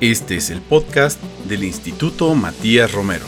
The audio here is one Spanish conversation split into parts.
Este es el podcast del Instituto Matías Romero.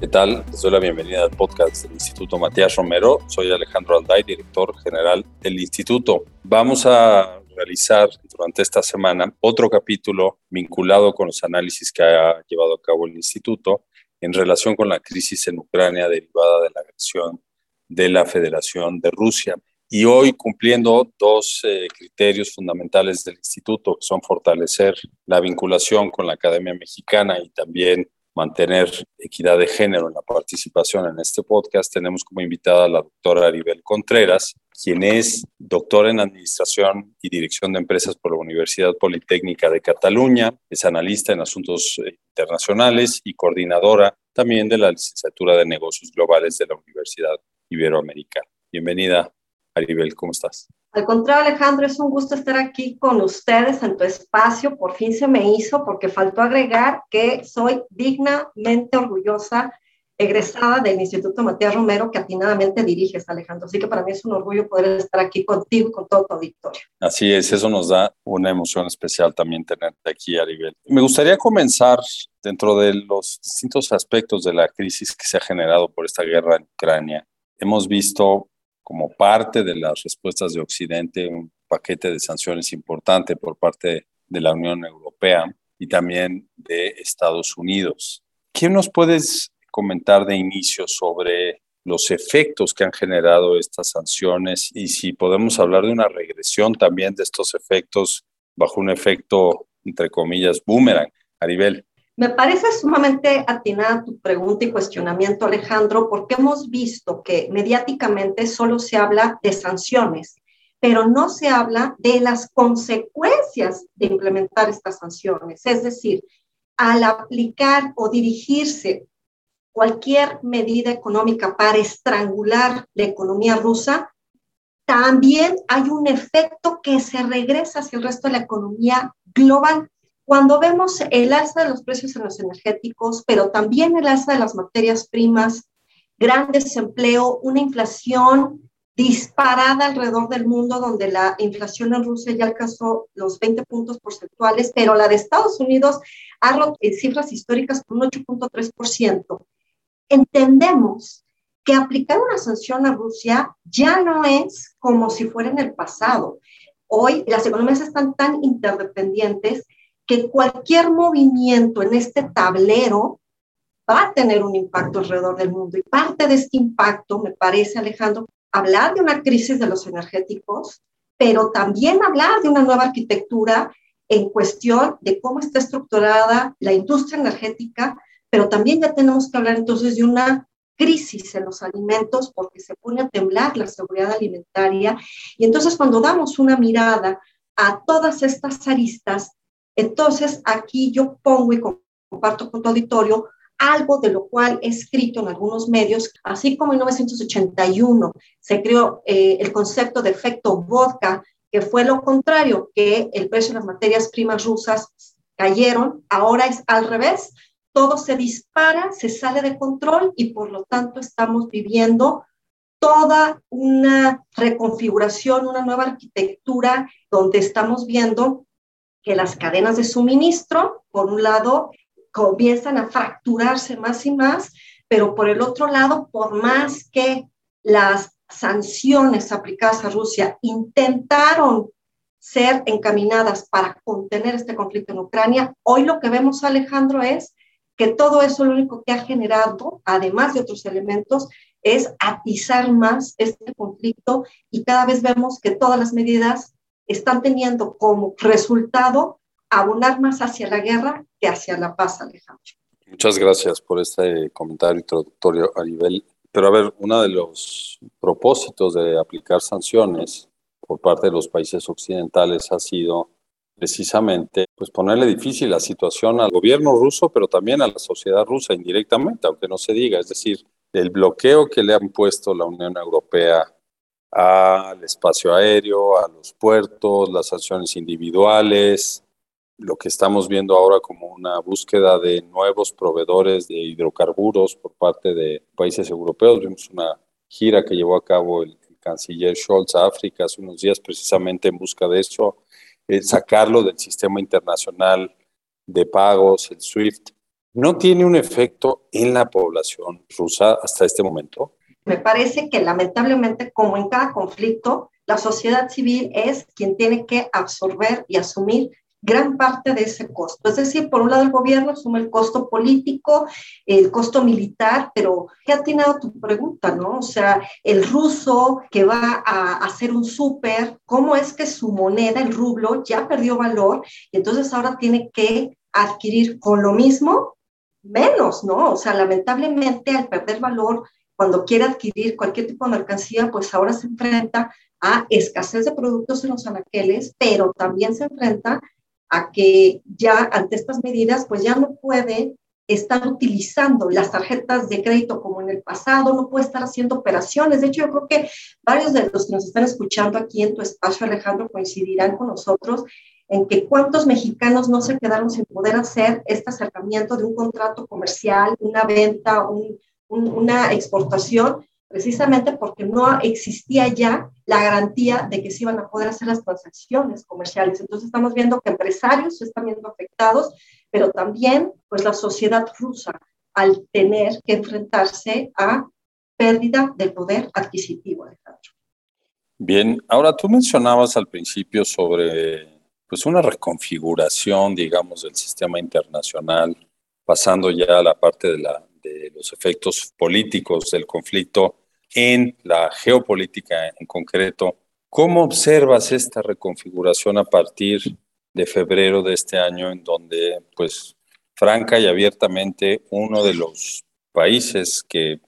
¿Qué tal? Les doy la bienvenida al podcast del Instituto Matías Romero. Soy Alejandro Alday, director general del instituto. Vamos a realizar durante esta semana otro capítulo vinculado con los análisis que ha llevado a cabo el instituto en relación con la crisis en Ucrania derivada de la agresión de la Federación de Rusia. Y hoy cumpliendo dos eh, criterios fundamentales del instituto, que son fortalecer la vinculación con la Academia Mexicana y también mantener equidad de género en la participación en este podcast, tenemos como invitada a la doctora Aribel Contreras, quien es doctora en Administración y Dirección de Empresas por la Universidad Politécnica de Cataluña, es analista en asuntos eh, internacionales y coordinadora también de la licenciatura de Negocios Globales de la Universidad Iberoamericana. Bienvenida, Aribel, ¿cómo estás? Al contrario, Alejandro, es un gusto estar aquí con ustedes en tu espacio. Por fin se me hizo porque faltó agregar que soy dignamente orgullosa, egresada del Instituto Matías Romero, que atinadamente diriges, Alejandro. Así que para mí es un orgullo poder estar aquí contigo y con todo tu auditorio. Así es, eso nos da una emoción especial también tenerte aquí, Aribel. Me gustaría comenzar dentro de los distintos aspectos de la crisis que se ha generado por esta guerra en Ucrania. Hemos visto como parte de las respuestas de Occidente, un paquete de sanciones importante por parte de la Unión Europea y también de Estados Unidos. ¿Qué nos puedes comentar de inicio sobre los efectos que han generado estas sanciones y si podemos hablar de una regresión también de estos efectos bajo un efecto, entre comillas, boomerang? Aribel. Me parece sumamente atinada tu pregunta y cuestionamiento, Alejandro, porque hemos visto que mediáticamente solo se habla de sanciones, pero no se habla de las consecuencias de implementar estas sanciones. Es decir, al aplicar o dirigirse cualquier medida económica para estrangular la economía rusa, también hay un efecto que se regresa hacia el resto de la economía global. Cuando vemos el alza de los precios en los energéticos, pero también el alza de las materias primas, gran desempleo, una inflación disparada alrededor del mundo, donde la inflación en Rusia ya alcanzó los 20 puntos porcentuales, pero la de Estados Unidos ha roto cifras históricas con un 8.3%. Entendemos que aplicar una sanción a Rusia ya no es como si fuera en el pasado. Hoy las economías están tan interdependientes que cualquier movimiento en este tablero va a tener un impacto alrededor del mundo. Y parte de este impacto, me parece, Alejandro, hablar de una crisis de los energéticos, pero también hablar de una nueva arquitectura en cuestión de cómo está estructurada la industria energética, pero también ya tenemos que hablar entonces de una crisis en los alimentos porque se pone a temblar la seguridad alimentaria. Y entonces cuando damos una mirada a todas estas aristas, entonces, aquí yo pongo y comparto con tu auditorio algo de lo cual he escrito en algunos medios, así como en 1981 se creó eh, el concepto de efecto vodka, que fue lo contrario, que el precio de las materias primas rusas cayeron, ahora es al revés, todo se dispara, se sale de control y por lo tanto estamos viviendo toda una reconfiguración, una nueva arquitectura donde estamos viendo que las cadenas de suministro, por un lado, comienzan a fracturarse más y más, pero por el otro lado, por más que las sanciones aplicadas a Rusia intentaron ser encaminadas para contener este conflicto en Ucrania, hoy lo que vemos, Alejandro, es que todo eso lo único que ha generado, además de otros elementos, es atizar más este conflicto y cada vez vemos que todas las medidas están teniendo como resultado abonar más hacia la guerra que hacia la paz, Alejandro. Muchas gracias por este comentario introductorio a nivel. Pero a ver, uno de los propósitos de aplicar sanciones por parte de los países occidentales ha sido precisamente pues ponerle difícil la situación al gobierno ruso, pero también a la sociedad rusa indirectamente, aunque no se diga. Es decir, el bloqueo que le han puesto la Unión Europea al espacio aéreo, a los puertos, las sanciones individuales, lo que estamos viendo ahora como una búsqueda de nuevos proveedores de hidrocarburos por parte de países europeos. Vimos una gira que llevó a cabo el, canciller Scholz a África hace unos días precisamente en busca de eso. eh, sacarlo del sistema internacional de pagos, el SWIFT, no tiene un efecto en la población rusa hasta este momento? Me parece que lamentablemente, como en cada conflicto, la sociedad civil es quien tiene que absorber y asumir gran parte de ese costo. Es decir, por un lado el gobierno asume el costo político, el costo militar, pero ¿qué ha atinado tu pregunta, no? O sea, el ruso que va a hacer un súper, ¿cómo es que su moneda, el rublo, ya perdió valor y entonces ahora tiene que adquirir con lo mismo menos, ¿no? O sea, lamentablemente al perder valor, cuando quiere adquirir cualquier tipo de mercancía, pues ahora se enfrenta a escasez de productos en los anaqueles, pero también se enfrenta a que ya ante estas medidas, pues ya no puede estar utilizando las tarjetas de crédito como en el pasado, no puede estar haciendo operaciones. De hecho, yo creo que varios de los que nos están escuchando aquí en tu espacio, Alejandro, coincidirán con nosotros en que cuántos mexicanos no se quedaron sin poder hacer este acercamiento de un contrato comercial, una venta, una exportación, precisamente porque no existía ya la garantía de que se iban a poder hacer las transacciones comerciales. Entonces estamos viendo que empresarios se están viendo afectados, pero también pues la sociedad rusa al tener que enfrentarse a pérdida del poder adquisitivo. Bien, ahora tú mencionabas al principio sobre pues una reconfiguración, digamos, del sistema internacional, pasando ya a la parte de, la, los efectos políticos del conflicto en la geopolítica en concreto. ¿Cómo observas esta reconfiguración a partir de febrero de este año, en donde, pues, franca y abiertamente, uno de los países que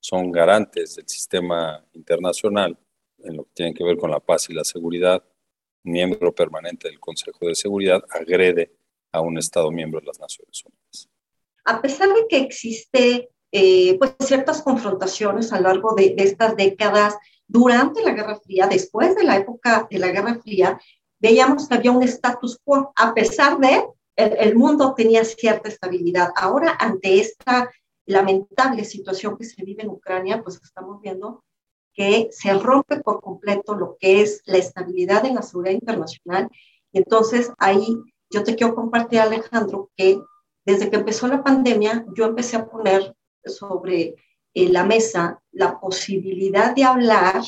son garantes del sistema internacional en lo que tiene que ver con la paz y la seguridad, miembro permanente del Consejo de Seguridad, agrede a un Estado miembro de las Naciones Unidas. A pesar de que existe eh, pues ciertas confrontaciones a lo largo de, estas décadas, durante la Guerra Fría, después de la época de la Guerra Fría, veíamos que había un status quo, a pesar de el, el mundo tenía cierta estabilidad. Ahora, ante esta lamentable situación que se vive en Ucrania, pues estamos viendo que se rompe por completo lo que es la estabilidad en la seguridad internacional. Y entonces ahí yo te quiero compartir, Alejandro, que desde que empezó la pandemia, yo empecé a poner sobre eh, la mesa la posibilidad de hablar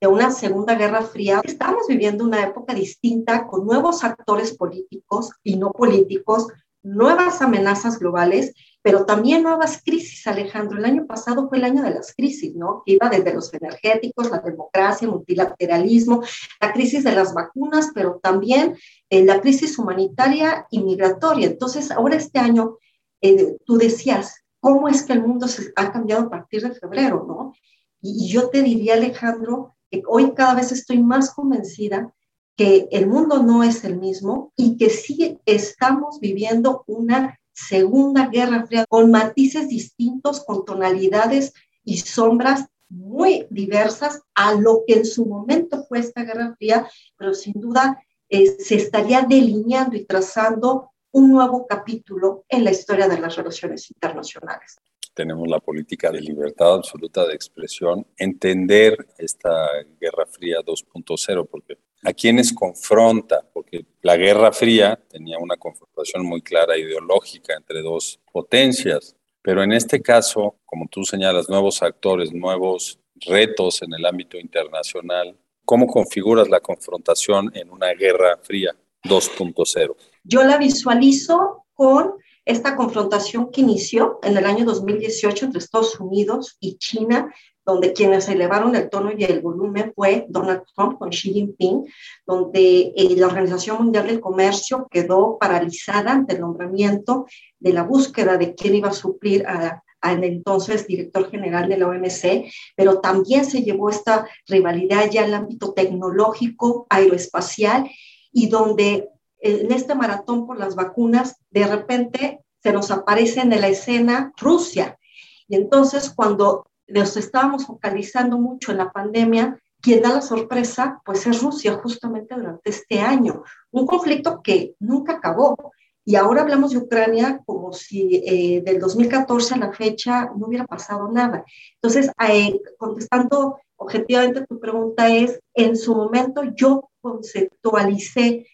de una segunda guerra fría. Estamos viviendo una época distinta con nuevos actores políticos y no políticos, nuevas amenazas globales, pero también nuevas crisis, Alejandro. El año pasado fue el año de las crisis, ¿no? Que iba desde los energéticos, la democracia, el multilateralismo, la crisis de las vacunas, pero también eh, la crisis humanitaria y migratoria. Entonces, ahora este año, eh, tú decías, cómo es que el mundo se ha cambiado a partir de febrero, ¿no? Y, yo te diría, Alejandro, que hoy cada vez estoy más convencida que el mundo no es el mismo y que sí estamos viviendo una segunda guerra fría con matices distintos, con tonalidades y sombras muy diversas a lo que en su momento fue esta guerra fría, pero sin duda eh, se estaría delineando y trazando un nuevo capítulo en la historia de las relaciones internacionales. Tenemos la política de libertad absoluta de expresión, entender esta Guerra Fría 2.0, porque a quienes confronta, porque la Guerra Fría tenía una confrontación muy clara ideológica entre dos potencias, pero en este caso, como tú señalas, nuevos actores, nuevos retos en el ámbito internacional, ¿cómo configuras la confrontación en una Guerra Fría 2.0? Yo la visualizo con esta confrontación que inició en el año 2018 entre Estados Unidos y China, donde quienes elevaron el tono y el volumen fue Donald Trump con Xi Jinping, donde eh, la Organización Mundial del Comercio quedó paralizada ante el nombramiento de la búsqueda de quién iba a suplir al entonces director general de la OMC, pero también se llevó esta rivalidad ya al ámbito tecnológico, aeroespacial, y donde en este maratón por las vacunas, de repente se nos aparece en la escena Rusia. Y entonces cuando nos estábamos focalizando mucho en la pandemia, quien da la sorpresa, pues es Rusia justamente durante este año. Un conflicto que nunca acabó. Y ahora hablamos de Ucrania como si eh, del 2014 a la fecha no hubiera pasado nada. Entonces, eh, contestando objetivamente tu pregunta es, en su momento yo conceptualicé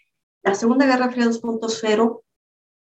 la Segunda Guerra Fría 2.0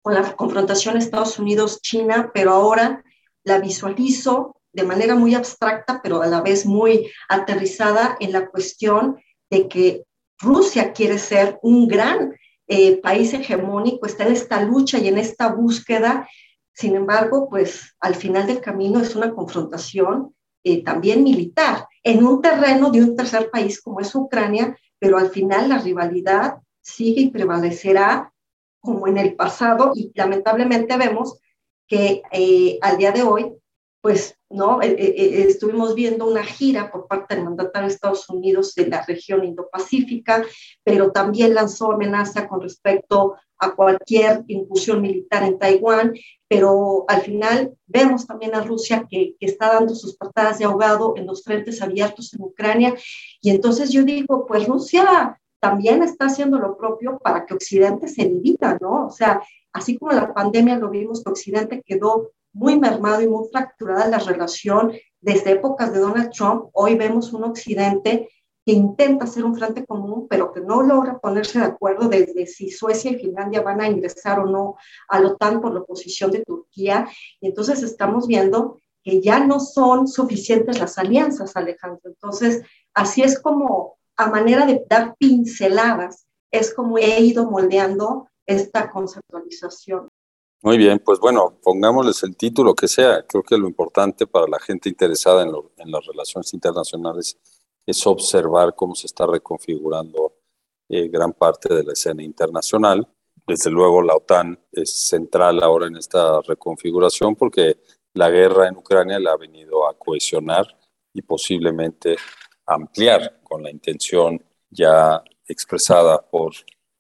con la confrontación Estados Unidos-China, pero ahora la visualizo de manera muy abstracta, pero a la vez muy aterrizada en la cuestión de que Rusia quiere ser un gran eh, país hegemónico, está en esta lucha y en esta búsqueda. Sin embargo, pues al final del camino es una confrontación eh, también militar en un terreno de un tercer país como es Ucrania, pero al final la rivalidad sigue y prevalecerá como en el pasado y lamentablemente vemos que eh, al día de hoy pues, ¿no? Eh, eh, estuvimos viendo una gira por parte del mandatario de Estados Unidos de la región Indo-Pacífica, pero también lanzó amenaza con respecto a cualquier incursión militar en Taiwán, pero al final vemos también a Rusia que, que, está dando sus patadas de ahogado en los frentes abiertos en Ucrania, y entonces yo digo, pues Rusia también está haciendo lo propio para que Occidente se divida, ¿no? O sea, así como la pandemia lo vimos, que Occidente quedó muy mermado y muy fracturada la relación desde épocas de Donald Trump. Hoy vemos un Occidente que intenta hacer un frente común, pero que no logra ponerse de acuerdo desde si Suecia y Finlandia van a ingresar o no a la OTAN por la oposición de Turquía. Y entonces estamos viendo que ya no son suficientes las alianzas, Alejandro. Entonces, así es como, a manera de dar pinceladas, es como he ido moldeando esta conceptualización. Muy bien, pues bueno, pongámosles el título que sea. Creo que lo importante para la gente interesada en, en las relaciones internacionales es observar cómo se está reconfigurando eh, gran parte de la escena internacional. Desde luego la OTAN es central ahora en esta reconfiguración porque la guerra en Ucrania la ha venido a cohesionar y posiblemente ampliar con la intención ya expresada por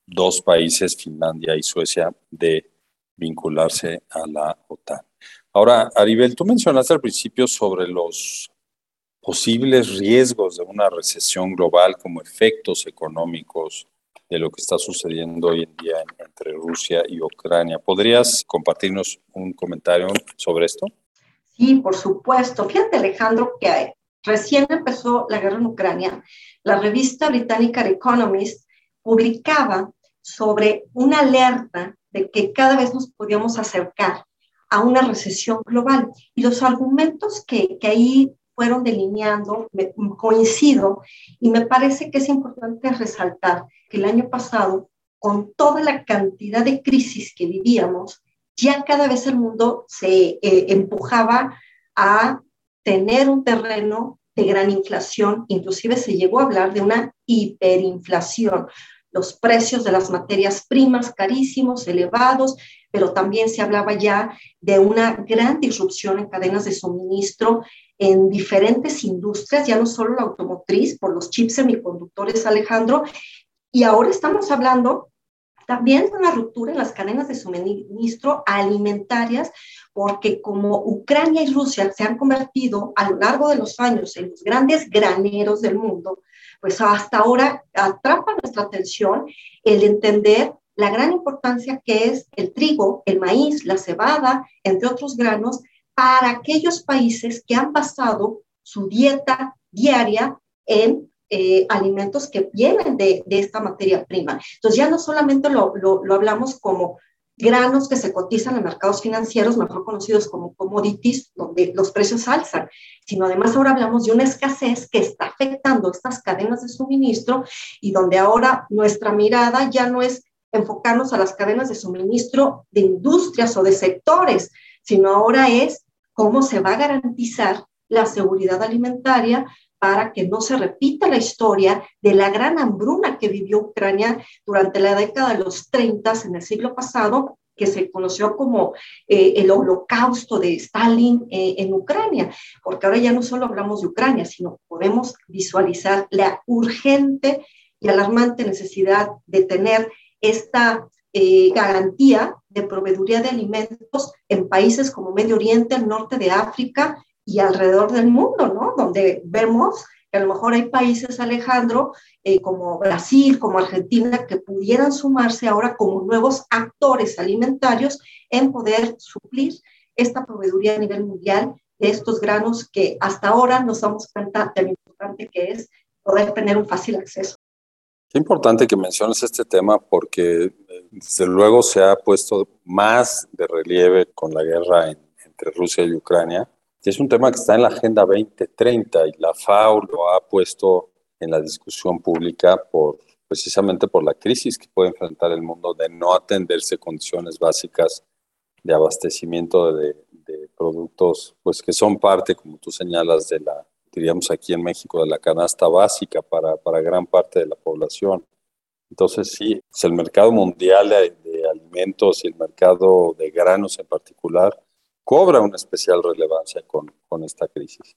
dos países, Finlandia y Suecia, de vincularse a la OTAN. Ahora, Aribel, tú mencionaste al principio sobre los posibles riesgos de una recesión global como efectos económicos de lo que está sucediendo hoy en día entre Rusia y Ucrania. ¿Podrías compartirnos un comentario sobre esto? Sí, por supuesto. Fíjate, Alejandro, que recién empezó la guerra en Ucrania. La revista británica The Economist publicaba sobre una alerta de que cada vez nos podíamos acercar a una recesión global. Y los argumentos que, que ahí fueron delineando, me, coincido, y me parece que es importante resaltar que el año pasado, con toda la cantidad de crisis que vivíamos, ya cada vez el mundo se eh, empujaba a tener un terreno de gran inflación, inclusive se llegó a hablar de una hiperinflación, los precios de las materias primas carísimos, elevados, pero también se hablaba ya de una gran disrupción en cadenas de suministro en diferentes industrias, ya no solo la automotriz, por los chips semiconductores, Alejandro, y ahora estamos hablando también una ruptura en las cadenas de suministro alimentarias, porque como Ucrania y Rusia se han convertido a lo largo de los años en los grandes graneros del mundo, pues hasta ahora atrapa nuestra atención el entender la gran importancia que es el trigo, el maíz, la cebada, entre otros granos, para aquellos países que han basado su dieta diaria en eh, alimentos que vienen de, esta materia prima. Entonces ya no solamente lo, lo hablamos como granos que se cotizan en mercados financieros, mejor conocidos como commodities, donde los precios alzan, sino además ahora hablamos de una escasez que está afectando estas cadenas de suministro y donde ahora nuestra mirada ya no es enfocarnos a las cadenas de suministro de industrias o de sectores, sino ahora es cómo se va a garantizar la seguridad alimentaria para que no se repita la historia de la gran hambruna que vivió Ucrania durante la década de los 30 en el siglo pasado, que se conoció como eh, el holocausto de Stalin eh, en Ucrania, porque ahora ya no solo hablamos de Ucrania, sino podemos visualizar la urgente y alarmante necesidad de tener esta eh, garantía de proveeduría de alimentos en países como Medio Oriente, el norte de África y alrededor del mundo, ¿no? Donde vemos que a lo mejor hay países, Alejandro, eh, como Brasil, como Argentina, que pudieran sumarse ahora como nuevos actores alimentarios en poder suplir esta proveeduría a nivel mundial de estos granos que hasta ahora nos damos cuenta de lo importante que es poder tener un fácil acceso. Qué importante que menciones este tema porque eh, desde luego se ha puesto más de relieve con la guerra entre Rusia y Ucrania. Es un tema que está en la Agenda 2030 y la FAO lo ha puesto en la discusión pública por precisamente por la crisis que puede enfrentar el mundo de no atenderse condiciones básicas de abastecimiento de, de productos, pues que son parte, como tú señalas, de la, diríamos aquí en México, de la canasta básica para, para gran parte de la población. Entonces, sí, es el mercado mundial de, de, alimentos y el mercado de granos en particular cobra una especial relevancia con, con esta crisis.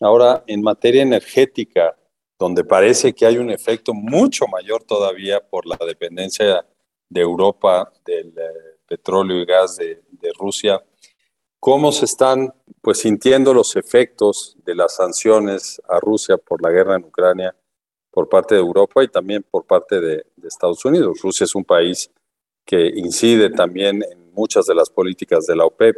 Ahora, en materia energética, donde parece que hay un efecto mucho mayor todavía por la dependencia de Europa del eh, petróleo y gas de, de Rusia, cómo se están pues sintiendo los efectos de las sanciones a Rusia por la guerra en Ucrania por parte de Europa y también por parte de, de, Estados Unidos. Rusia es un país que incide también en muchas de las políticas de la OPEP.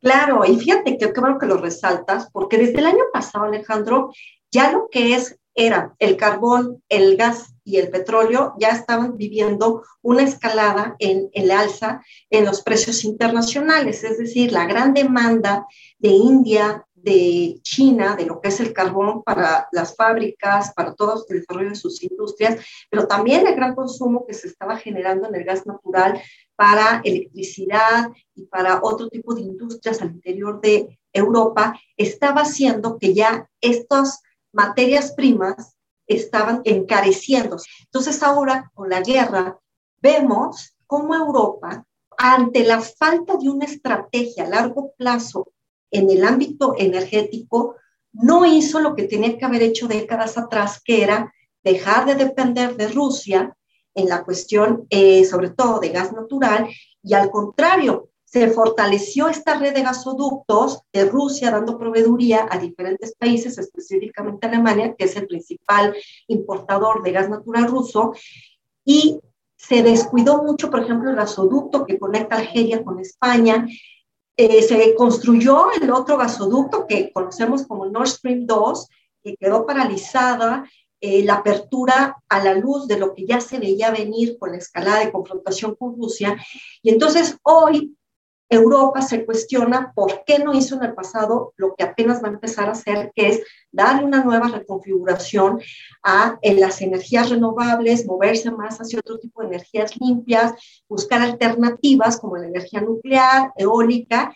Claro, y fíjate que bueno que lo resaltas, porque desde el año pasado, Alejandro, ya lo que es era el carbón, el gas y el petróleo ya estaban viviendo una escalada en el alza en los precios internacionales, es decir, la gran demanda de India, de China, de lo que es el carbón para las fábricas, para todo el desarrollo de sus industrias, pero también el gran consumo que se estaba generando en el gas natural para electricidad y para otro tipo de industrias al interior de Europa, estaba haciendo que ya estos materias primas estaban encareciendo. Entonces ahora con la guerra vemos cómo Europa, ante la falta de una estrategia a largo plazo en el ámbito energético, no hizo lo que tenía que haber hecho décadas atrás, que era dejar de depender de Rusia en la cuestión, eh, sobre todo de gas natural, y al contrario, se fortaleció esta red de gasoductos de Rusia dando proveeduría a diferentes países, específicamente Alemania, que es el principal importador de gas natural ruso, y se descuidó mucho, por ejemplo, el gasoducto que conecta Algeria con España. Eh, se construyó el otro gasoducto que conocemos como Nord Stream 2, que quedó paralizada eh, la apertura a la luz de lo que ya se veía venir con la escalada de confrontación con Rusia. Y entonces hoy Europa se cuestiona por qué no hizo en el pasado lo que apenas va a empezar a hacer, que es darle una nueva reconfiguración a las energías renovables, moverse más hacia otro tipo de energías limpias, buscar alternativas como la energía nuclear, eólica,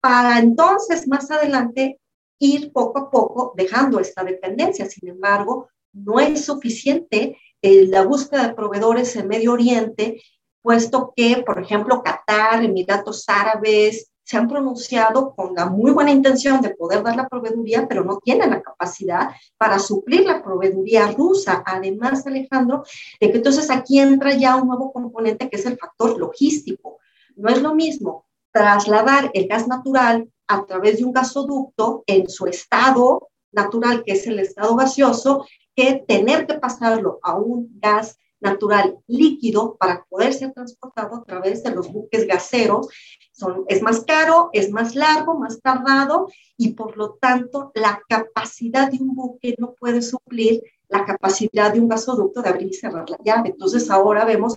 para entonces más adelante ir poco a poco dejando esta dependencia. Sin embargo, no es suficiente eh, la búsqueda de proveedores en Medio Oriente puesto que, por ejemplo, Qatar, Emiratos Árabes, se han pronunciado con la muy buena intención de poder dar la proveeduría, pero no tienen la capacidad para suplir la proveeduría rusa. Además, Alejandro, de que entonces aquí entra ya un nuevo componente que es el factor logístico. No es lo mismo trasladar el gas natural a través de un gasoducto en su estado natural, que es el estado gaseoso, que tener que pasarlo a un gas natural líquido para poder ser transportado a través de los buques gaseros. Son, es más caro, es más largo, más tardado y por lo tanto la capacidad de un buque no puede suplir la capacidad de un gasoducto de abrir y cerrar la llave. Entonces ahora vemos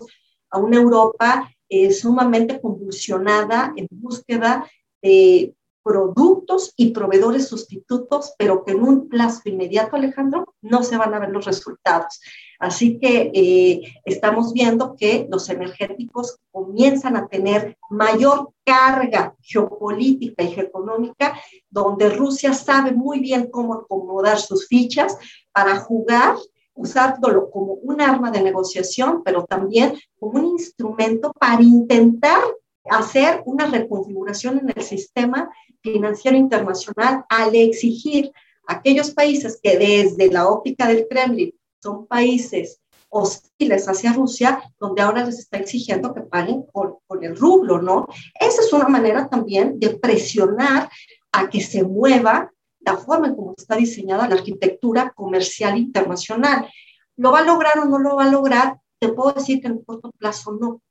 a una Europa eh, sumamente convulsionada en búsqueda de productos y proveedores sustitutos, pero que en un plazo inmediato, Alejandro, no se van a ver los resultados. Así que eh, estamos viendo que los energéticos comienzan a tener mayor carga geopolítica y económica, donde Rusia sabe muy bien cómo acomodar sus fichas para jugar usándolo como un arma de negociación, pero también como un instrumento para intentar hacer una reconfiguración en el sistema financiero internacional al exigir a aquellos países que desde la óptica del Kremlin son países hostiles hacia Rusia, donde ahora les está exigiendo que paguen con, el rublo, ¿no? Esa es una manera también de presionar a que se mueva la forma en cómo está diseñada la arquitectura comercial internacional. ¿Lo va a lograr o no lo va a lograr? Te puedo decir que en corto plazo no,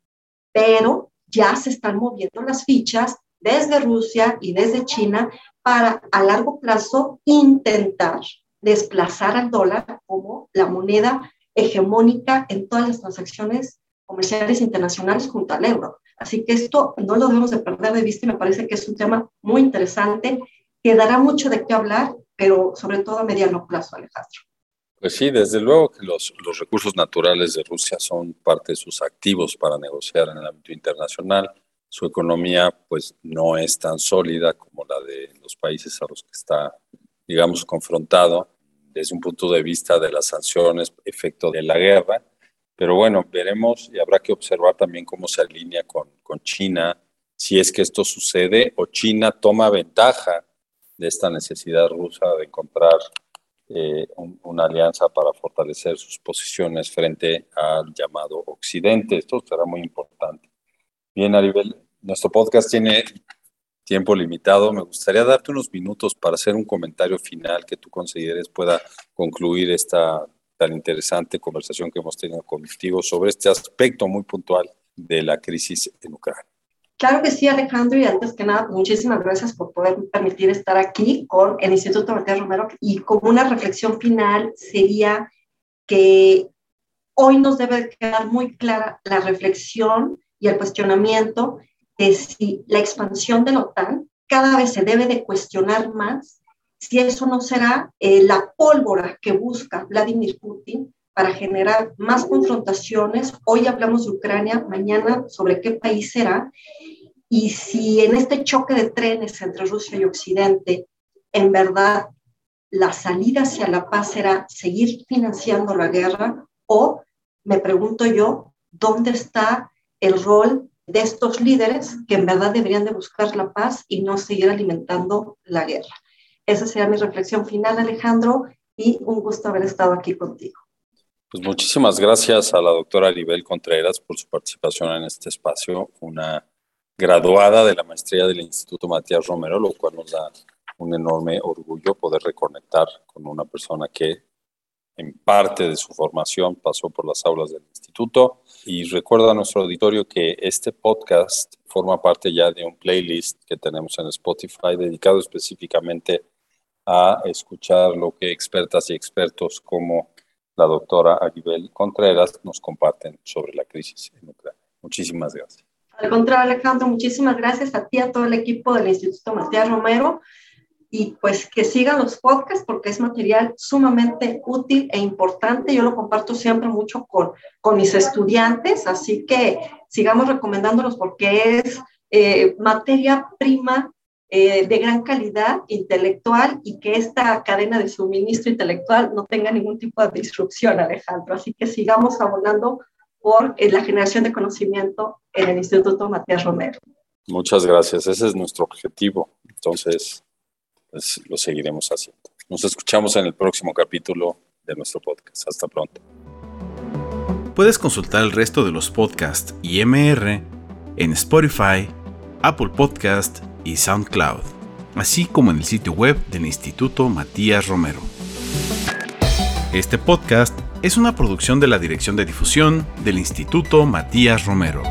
pero ya se están moviendo las fichas desde Rusia y desde China para a largo plazo intentar desplazar al dólar como la moneda hegemónica en todas las transacciones comerciales internacionales junto al euro. Así que esto no lo debemos de perder de vista y me parece que es un tema muy interesante que dará mucho de qué hablar, pero sobre todo a mediano plazo, Alejandro. Pues sí, desde luego que los, los recursos naturales de Rusia son parte de sus activos para negociar en el ámbito internacional. Su economía pues no es tan sólida como la de los países a los que está, digamos, confrontado desde un punto de vista de las sanciones, efecto de la guerra. Pero bueno, veremos y habrá que observar también cómo se alinea con, con China, si es que esto sucede o China toma ventaja de esta necesidad rusa de encontrar eh, una alianza para fortalecer sus posiciones frente al llamado Occidente. Esto será muy importante. Bien, Aribel, nuestro podcast tiene tiempo limitado. Me gustaría darte unos minutos para hacer un comentario final que tú consideres pueda concluir esta tan interesante conversación que hemos tenido contigo sobre este aspecto muy puntual de la crisis en Ucrania. Claro que sí, Alejandro, y antes que nada, muchísimas gracias por poder permitir estar aquí con el Instituto Matías Romero. Y como una reflexión final sería que hoy nos debe quedar muy clara la reflexión y el cuestionamiento de si la expansión de la OTAN cada vez se debe de cuestionar más, si eso no será eh, la pólvora que busca Vladimir Putin para generar más confrontaciones. Hoy hablamos de Ucrania, mañana sobre qué país será. Y si en este choque de trenes entre Rusia y Occidente, en verdad la salida hacia la paz será seguir financiando la guerra o, me pregunto yo, ¿dónde está el rol de estos líderes que en verdad deberían de buscar la paz y no seguir alimentando la guerra? Esa sería mi reflexión final, Alejandro, y un gusto haber estado aquí contigo. Pues muchísimas gracias a la doctora Aribel Contreras por su participación en este espacio, una graduada de la maestría del Instituto Matías Romero, lo cual nos da un enorme orgullo poder reconectar con una persona que en parte de su formación pasó por las aulas del instituto. Y recuerda a nuestro auditorio que este podcast forma parte ya de un playlist que tenemos en Spotify dedicado específicamente a escuchar lo que expertas y expertos como la doctora Aribel Contreras nos comparten sobre la crisis en Ucrania. Muchísimas gracias. Al contrario, Alejandro, muchísimas gracias a ti, a todo el equipo del Instituto Matías Romero. Y pues que sigan los podcasts porque es material sumamente útil e importante. Yo lo comparto siempre mucho con, con mis estudiantes, así que sigamos recomendándolos porque es eh, materia prima eh, de gran calidad intelectual y que esta cadena de suministro intelectual no tenga ningún tipo de disrupción, Alejandro. Así que sigamos abonando por eh, la generación de conocimiento en el Instituto Matías Romero. Muchas gracias, ese es nuestro objetivo. Entonces, pues, lo seguiremos haciendo. Nos escuchamos en el próximo capítulo de nuestro podcast. Hasta pronto. Puedes consultar el resto de los podcasts y MR en Spotify, Apple Podcast y SoundCloud, así como en el sitio web del Instituto Matías Romero. Este podcast es una producción de la Dirección de Difusión del Instituto Matías Romero.